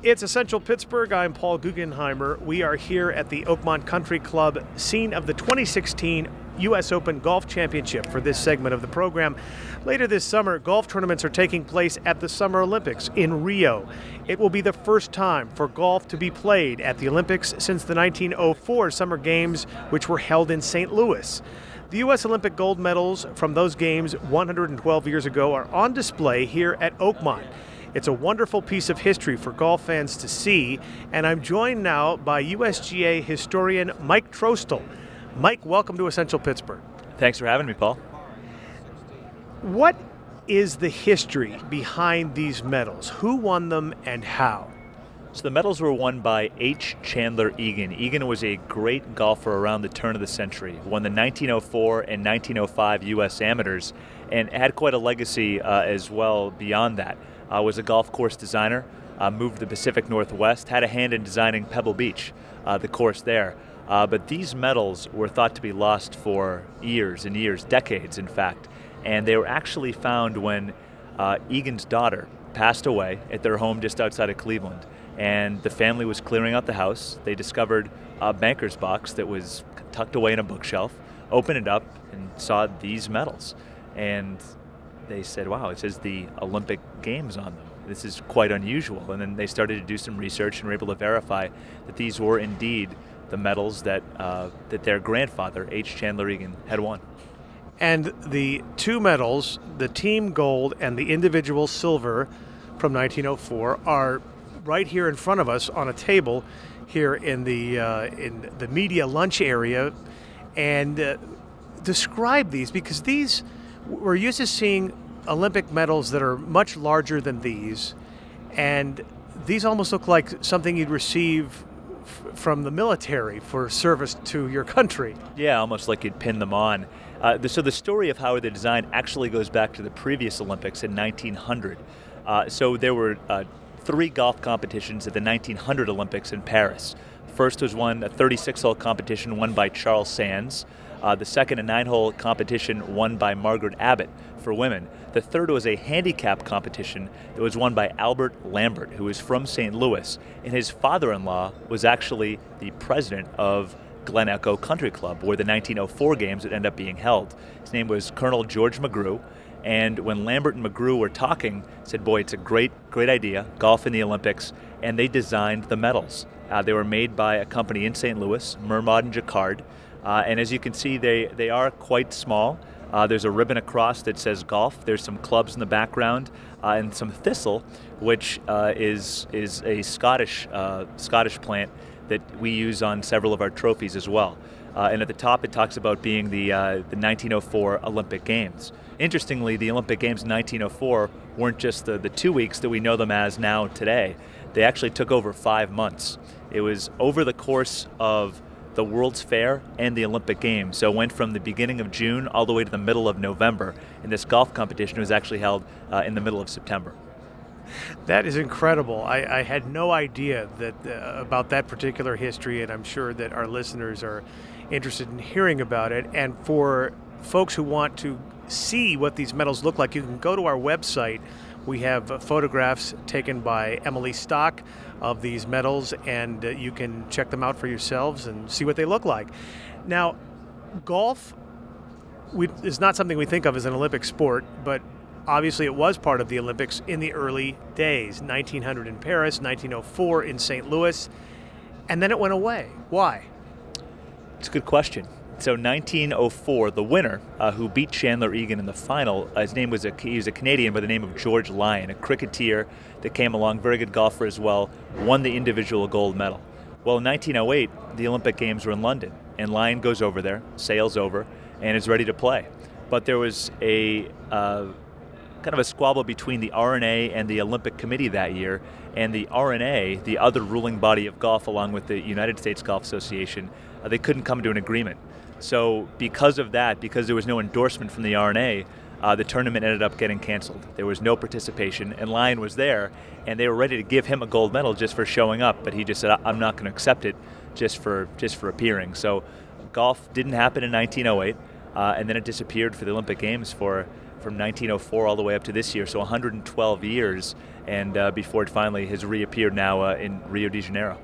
It's Essential Pittsburgh. I'm Paul Guggenheimer. We are here at the Oakmont Country Club, scene of the 2016 U.S. Open Golf Championship for this segment of the program. Later this summer, golf tournaments are taking place at the Summer Olympics in Rio. It will be the first time for golf to be played at the Olympics since the 1904 Summer Games, which were held in St. Louis. The U.S. Olympic gold medals from those games 112 years ago are on display here at Oakmont. It's a wonderful piece of history for golf fans to see, and I'm joined now by USGA historian Mike Trostel. Mike, welcome to Essential Pittsburgh. Thanks for having me, Paul. What is the history behind these medals? Who won them and how? So the medals were won by H. Chandler Egan. Egan was a great golfer around the turn of the century. Won the 1904 and 1905 U.S. Amateurs, and had quite a legacy uh, as well beyond that uh, was a golf course designer, uh, moved to the Pacific Northwest, had a hand in designing Pebble Beach, uh, the course there. Uh, but these medals were thought to be lost for years and years, decades in fact. And they were actually found when uh, Egan's daughter passed away at their home just outside of Cleveland. And the family was clearing out the house. They discovered a banker's box that was tucked away in a bookshelf, opened it up, and saw these medals. And they said, wow, it says the Olympic Games on them. This is quite unusual. And then they started to do some research and were able to verify that these were indeed the medals that, uh, that their grandfather, H. Chandler Egan, had won. And the two medals, the team gold and the individual silver from 1904, are right here in front of us on a table here in the uh, in the media lunch area. And uh, describe these because these we're used to seeing Olympic medals that are much larger than these, and these almost look like something you'd receive f- from the military for service to your country. Yeah, almost like you'd pin them on. Uh, the, so the story of how they're designed actually goes back to the previous Olympics in 1900. Uh, so there were uh, three golf competitions at the 1900 Olympics in Paris. First was one a 36-hole competition won by Charles Sands. Uh, the second, a nine hole competition won by Margaret Abbott for women. The third was a handicap competition that was won by Albert Lambert, who is from St. Louis. And his father in law was actually the president of Glen Echo Country Club, where the 1904 games would end up being held. His name was Colonel George McGrew. And when Lambert and McGrew were talking, said, "Boy, it's a great, great idea, golf in the Olympics." And they designed the medals. Uh, they were made by a company in St. Louis, Mermod and Jaccard. Uh, and as you can see, they, they are quite small. Uh, there's a ribbon across that says golf. There's some clubs in the background uh, and some thistle, which uh, is is a Scottish uh, Scottish plant that we use on several of our trophies as well. Uh, and at the top, it talks about being the the 1904 Olympic Games. Interestingly, the Olympic Games in 1904 weren't just the, the two weeks that we know them as now today. They actually took over five months. It was over the course of the World's Fair and the Olympic Games. So it went from the beginning of June all the way to the middle of November. And this golf competition was actually held uh, in the middle of September. That is incredible. I, I had no idea that uh, about that particular history, and I'm sure that our listeners are interested in hearing about it. And for folks who want to see what these medals look like, you can go to our website. We have photographs taken by Emily Stock of these medals, and uh, you can check them out for yourselves and see what they look like. Now, golf we, is not something we think of as an Olympic sport, but obviously it was part of the Olympics in the early days 1900 in Paris, 1904 in St. Louis, and then it went away. Why? It's a good question. So 1904, the winner uh, who beat Chandler Egan in the final, uh, his name was a he was a Canadian by the name of George Lyon, a cricketer that came along, very good golfer as well, won the individual gold medal. Well, in 1908, the Olympic Games were in London, and Lyon goes over there, sails over, and is ready to play. But there was a uh, kind of a squabble between the R&A and the Olympic Committee that year, and the R&A, the other ruling body of golf, along with the United States Golf Association, uh, they couldn't come to an agreement. So because of that, because there was no endorsement from the R&A, uh, the tournament ended up getting canceled. There was no participation, and Lyon was there, and they were ready to give him a gold medal just for showing up, but he just said, "I'm not going to accept it, just for just for appearing." So, golf didn't happen in 1908, uh, and then it disappeared for the Olympic Games for from 1904 all the way up to this year, so 112 years, and uh, before it finally has reappeared now uh, in Rio de Janeiro.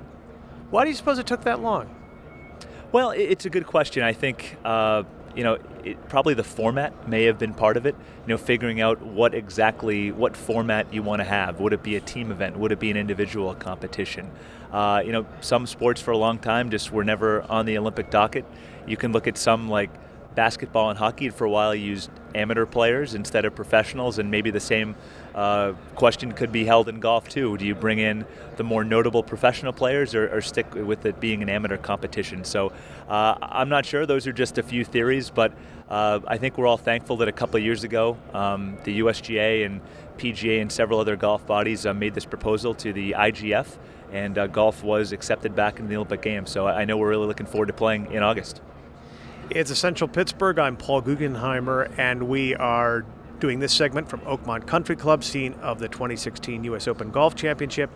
Why do you suppose it took that long? Well, it's a good question. I think uh, you know, it, probably the format may have been part of it. You know, figuring out what exactly what format you want to have. Would it be a team event? Would it be an individual competition? Uh, you know, some sports for a long time just were never on the Olympic docket. You can look at some like basketball and hockey for a while used amateur players instead of professionals, and maybe the same uh, question could be held in golf too. Do you bring in the more notable professional players, or, or stick with it being an amateur competition? So uh, I'm not sure. Those are just a few theories, but uh, I think we're all thankful that a couple of years ago, um, the USGA and PGA and several other golf bodies uh, made this proposal to the IGF. And uh, golf was accepted back in the Olympic Games. So I know we're really looking forward to playing in August. It's Essential Pittsburgh. I'm Paul Guggenheimer, and we are doing this segment from Oakmont Country Club, scene of the 2016 U.S. Open Golf Championship.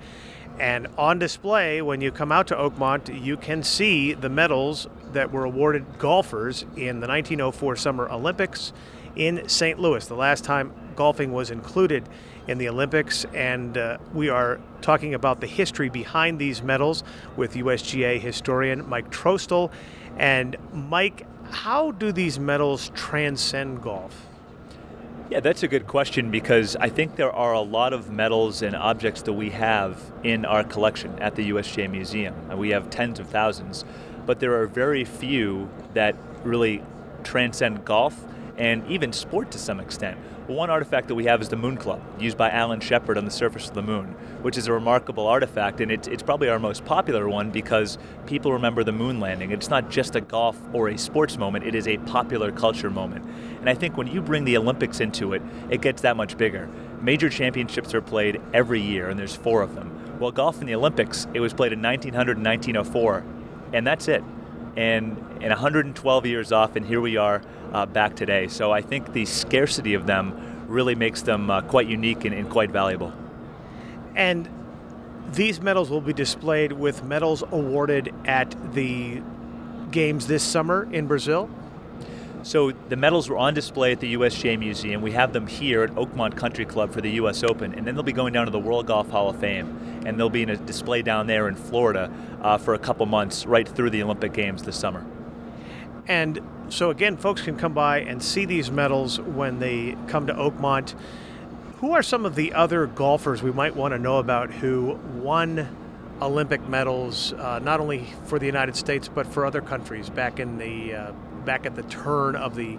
And on display, when you come out to Oakmont, you can see the medals that were awarded golfers in the 1904 Summer Olympics in St. Louis, the last time golfing was included in the Olympics. And uh, we are talking about the history behind these medals with USGA historian Mike Trostel. And Mike, how do these medals transcend golf? Yeah, that's a good question because I think there are a lot of medals and objects that we have in our collection at the USGA Museum. We have tens of thousands, but there are very few that really transcend golf and even sport to some extent. One artifact that we have is the Moon Club, used by Alan Shepard on the surface of the moon, which is a remarkable artifact, and it's, it's probably our most popular one because people remember the moon landing. It's not just a golf or a sports moment, it is a popular culture moment. And I think when you bring the Olympics into it, it gets that much bigger. Major championships are played every year, and there's four of them. Well, golf in the Olympics, it was played in 1900 and 1904, and that's it. And, and 112 years off, and here we are uh, back today. So I think the scarcity of them really makes them uh, quite unique and, and quite valuable. And these medals will be displayed with medals awarded at the games this summer in Brazil. So the medals were on display at the USGA Museum. We have them here at Oakmont Country Club for the U.S. Open, and then they'll be going down to the World Golf Hall of Fame, and they'll be in a display down there in Florida uh, for a couple months, right through the Olympic Games this summer. And so again, folks can come by and see these medals when they come to Oakmont. Who are some of the other golfers we might want to know about who won Olympic medals, uh, not only for the United States but for other countries back in the uh, back at the turn of the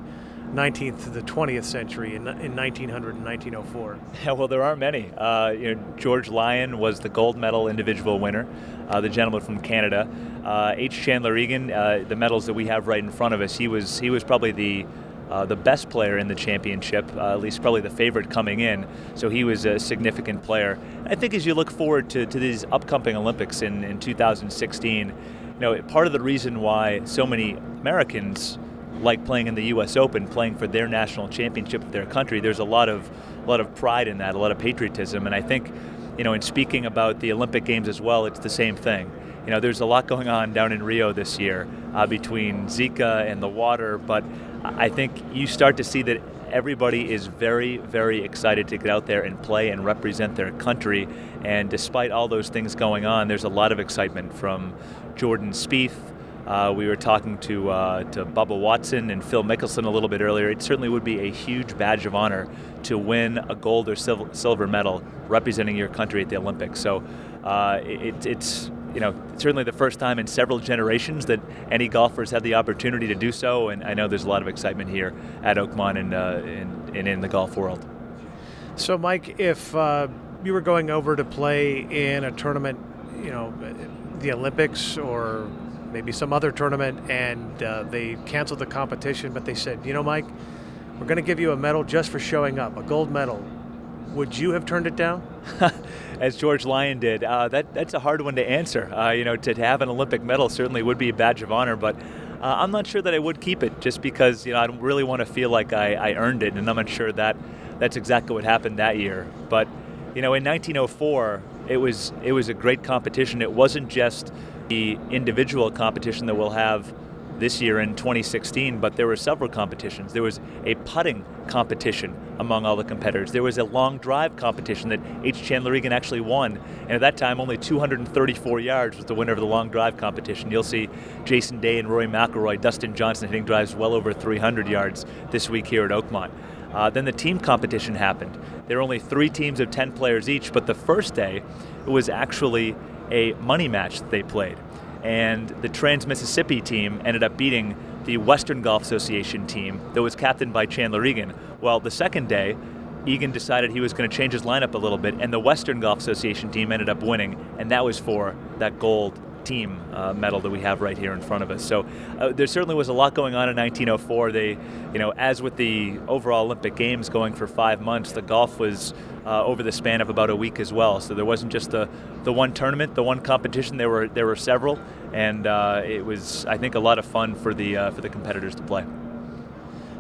19th to the 20th century in, in 1900 and 1904? Yeah, well, there aren't many. Uh, you know, George Lyon was the gold medal individual winner, uh, the gentleman from Canada. Uh, H. Chandler Egan, uh, the medals that we have right in front of us, he was he was probably the uh, the best player in the championship, uh, at least probably the favorite coming in. So he was a significant player. I think as you look forward to, to these upcoming Olympics in, in 2016, you know, part of the reason why so many Americans like playing in the U.S. Open, playing for their national championship of their country. There's a lot of a lot of pride in that, a lot of patriotism, and I think, you know, in speaking about the Olympic Games as well, it's the same thing. You know, there's a lot going on down in Rio this year uh, between Zika and the water, but I think you start to see that everybody is very, very excited to get out there and play and represent their country. And despite all those things going on, there's a lot of excitement from Jordan Spieth uh, we were talking to uh, to Bubba Watson and Phil Mickelson a little bit earlier. It certainly would be a huge badge of honor to win a gold or silver medal representing your country at the Olympics. So uh, it, it's you know certainly the first time in several generations that any golfers had the opportunity to do so, and I know there's a lot of excitement here at Oakmont and, uh, and, and in the golf world. So, Mike, if uh, you were going over to play in a tournament, you know, the Olympics or maybe some other tournament, and uh, they canceled the competition. But they said, you know, Mike, we're going to give you a medal just for showing up, a gold medal. Would you have turned it down? As George Lyon did. Uh, that that's a hard one to answer. Uh, you know, to, to, have an Olympic medal certainly would be a badge of honor, but. Uh, I'm not sure that I would keep it just because you know I don't really want to feel like I, I earned it, and I'm not sure that that's exactly what happened that year. But you know, in 1904, it was it was a great competition. It wasn't just the individual competition that we'll have this year in 2016, but there were several competitions. There was a putting competition among all the competitors. There was a long drive competition that H. Chandler Egan actually won, and at that time only 234 yards was the winner of the long drive competition. You'll see Jason Day and Rory McIlroy, Dustin Johnson hitting drives well over 300 yards this week here at Oakmont. Uh, then the team competition happened. There were only three teams of 10 players each, but the first day it was actually a money match that they played and the Trans Mississippi team ended up beating the Western Golf Association team that was captained by Chandler Egan. Well, the second day, Egan decided he was going to change his lineup a little bit, and the Western Golf Association team ended up winning, and that was for that gold team uh, medal that we have right here in front of us. So uh, there certainly was a lot going on in 1904. They, you know, as with the overall Olympic Games going for five months, the golf was uh, over the span of about a week as well. So there wasn't just the, the one tournament, the one competition. There were there were several, and uh, it was I think a lot of fun for the uh, for the competitors to play.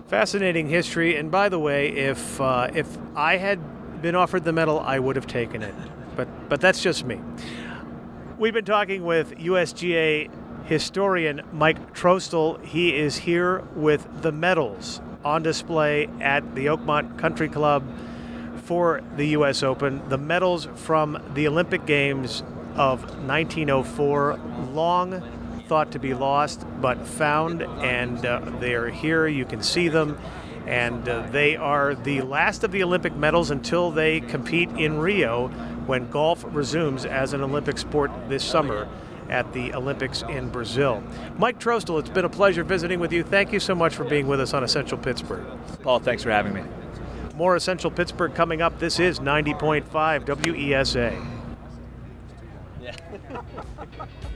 Fascinating history. And by the way, if uh, if I had been offered the medal, I would have taken it. But but that's just me. We've been talking with USGA historian Mike Trostel. He is here with the medals on display at the Oakmont Country Club for the U.S. Open. The medals from the Olympic Games of 1904, long thought to be lost, but found, and uh, they're here. You can see them. And uh, they are the last of the Olympic medals until they compete in Rio when golf resumes as an Olympic sport this summer at the Olympics in Brazil. Mike Trostel, it's been a pleasure visiting with you. Thank you so much for being with us on Essential Pittsburgh. Paul, thanks for having me. More Essential Pittsburgh coming up. This is 90.5 WESA. Yeah.